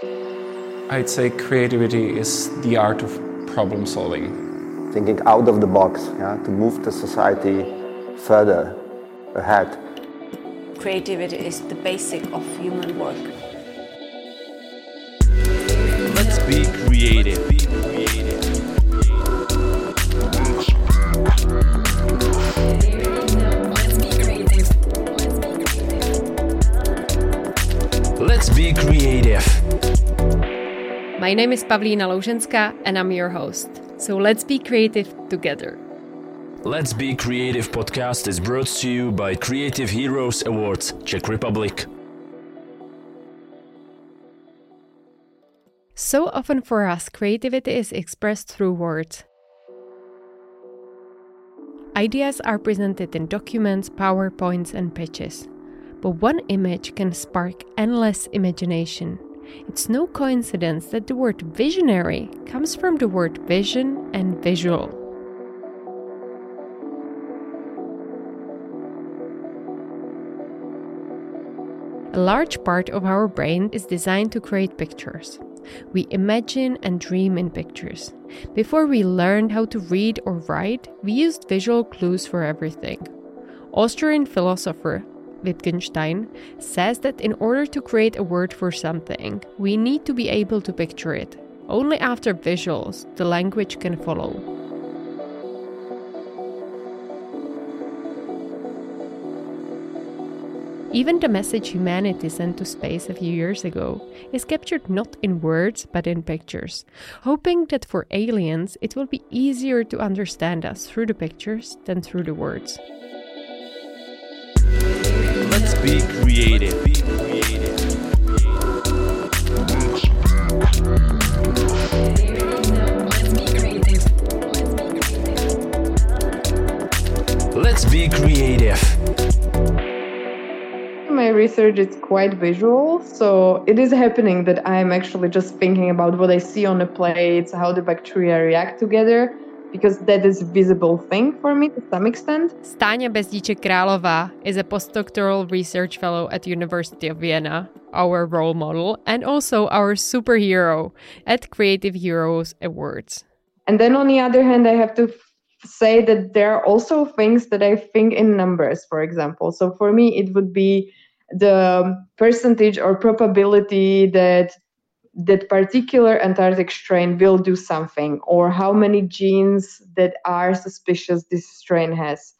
I'd say creativity is the art of problem solving. Thinking out of the box, yeah, to move the society further ahead. Creativity is the basic of human work. Let's be creative. Be creative. Let's be creative. My name is Pavlína Louženská and I'm your host. So let's be creative together. Let's Be Creative podcast is brought to you by Creative Heroes Awards, Czech Republic. So often for us, creativity is expressed through words. Ideas are presented in documents, PowerPoints, and pitches. But one image can spark endless imagination. It's no coincidence that the word visionary comes from the word vision and visual. A large part of our brain is designed to create pictures. We imagine and dream in pictures. Before we learned how to read or write, we used visual clues for everything. Austrian philosopher Wittgenstein says that in order to create a word for something, we need to be able to picture it. Only after visuals, the language can follow. Even the message humanity sent to space a few years ago is captured not in words but in pictures, hoping that for aliens it will be easier to understand us through the pictures than through the words. Let's be creative. Let's be creative. My research is quite visual, so it is happening that I'm actually just thinking about what I see on the plates, how the bacteria react together, because that is a visible thing for me to some extent. Stáňa Bezdíček Králová is a postdoctoral research fellow at University of Vienna, our role model, and also our superhero at Creative Heroes Awards. And then on the other hand, I have to say that there are also things that I think in numbers, for example. So for me, it would be the percentage or probability that that particular Antarctic strain will do something, or how many genes that are suspicious this strain has.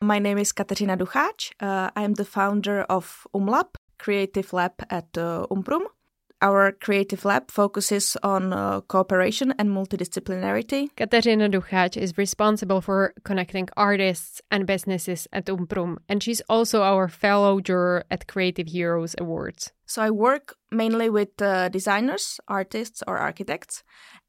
My name is Kateřina Ducháč. Uh, I am the founder of UMLab, creative lab at uh, Umprum. Our creative lab focuses on uh, cooperation and multidisciplinarity. Kateřina Ducháč is responsible for connecting artists and businesses at Umprum, and she's also our fellow juror at Creative Heroes Awards. So I work mainly with uh, designers, artists, or architects,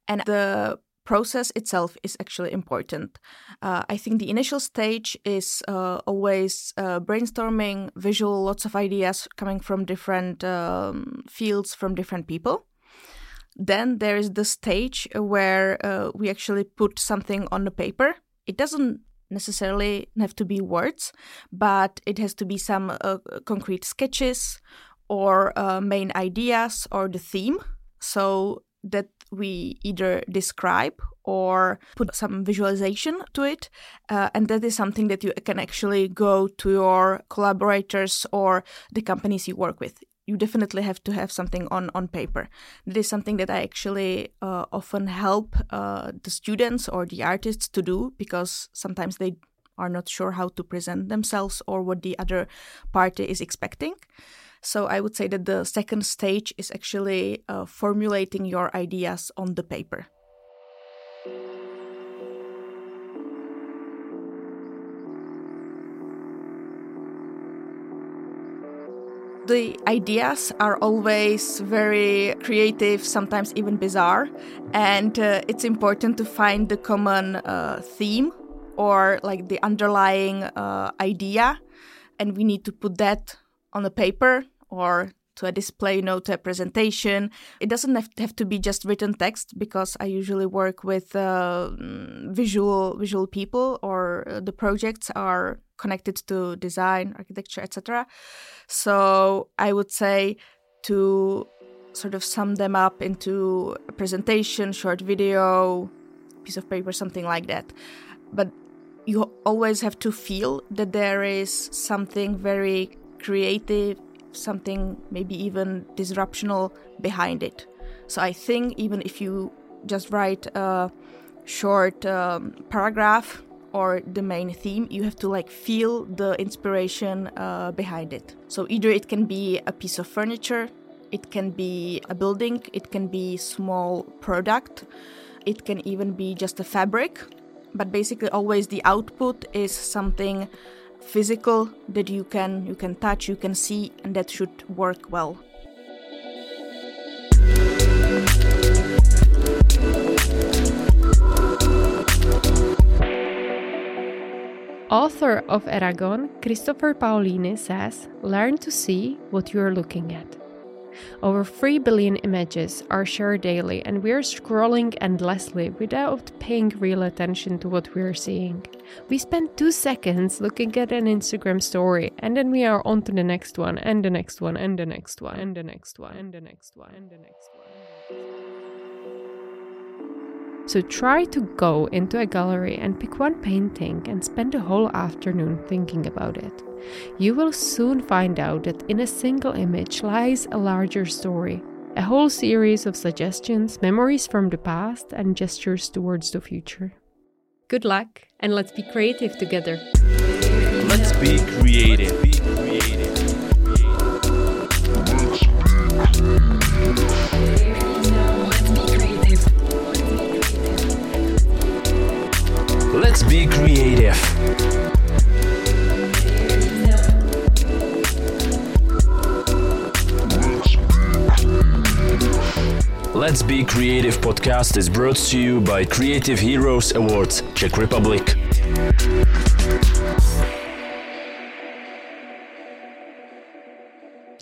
and the process itself is actually important. Uh, I think the initial stage is uh, always uh, brainstorming, visual, lots of ideas coming from different um, fields, from different people. Then there is the stage where uh, we actually put something on the paper. It doesn't necessarily have to be words, but it has to be some uh, concrete sketches or uh, main ideas or the theme. So that we either describe or put some visualization to it. Uh, and that is something that you can actually go to your collaborators or the companies you work with. You definitely have to have something on, on paper. That is something that I actually uh, often help uh, the students or the artists to do because sometimes they are not sure how to present themselves or what the other party is expecting. So I would say that the second stage is actually uh, formulating your ideas on the paper. the ideas are always very creative, sometimes even bizarre, and uh, it's important to find the common uh, theme or like the underlying uh, idea, and we need to put that on the paper or to a display note, to a presentation. It doesn't have to be just written text because I usually work with uh, visual visual people, or uh, the projects are connected to design, architecture, etc. So I would say to sort of sum them up into a presentation, short video, piece of paper, something like that. But you always have to feel that there is something very creative, something maybe even disruptional behind it. So I think even if you just write a short um, paragraph or the main theme, you have to like feel the inspiration uh, behind it. So either it can be a piece of furniture, it can be a building, it can be small product, it can even be just a fabric. But basically, always the output is something physical that you can you can touch, you can see, and that should work well. Author of Eragon, Christopher Paolini says, Learn to see what you are looking at. Over 3 billion images are shared daily, and we are scrolling endlessly without paying real attention to what we are seeing. We spend two seconds looking at an Instagram story, and then we are on to the next one, and the next one, and the next one, and the next one, and the next one, and the next one. So try to go into a gallery and pick one painting and spend a whole afternoon thinking about it. You will soon find out that in a single image lies a larger story, a whole series of suggestions, memories from the past, and gestures towards the future. Good luck, and let's be creative together. Let's be creative. Be creative. Let's Be Creative podcast is brought to you by Creative Heroes Awards, Czech Republic.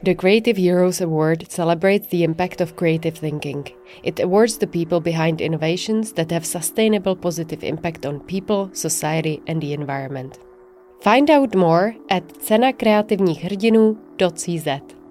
The Creative Heroes Award celebrates the impact of creative thinking. It awards the people behind innovations that have sustainable positive impact on people, society, and the environment. Find out more at cenakreativních hrdinů.cz.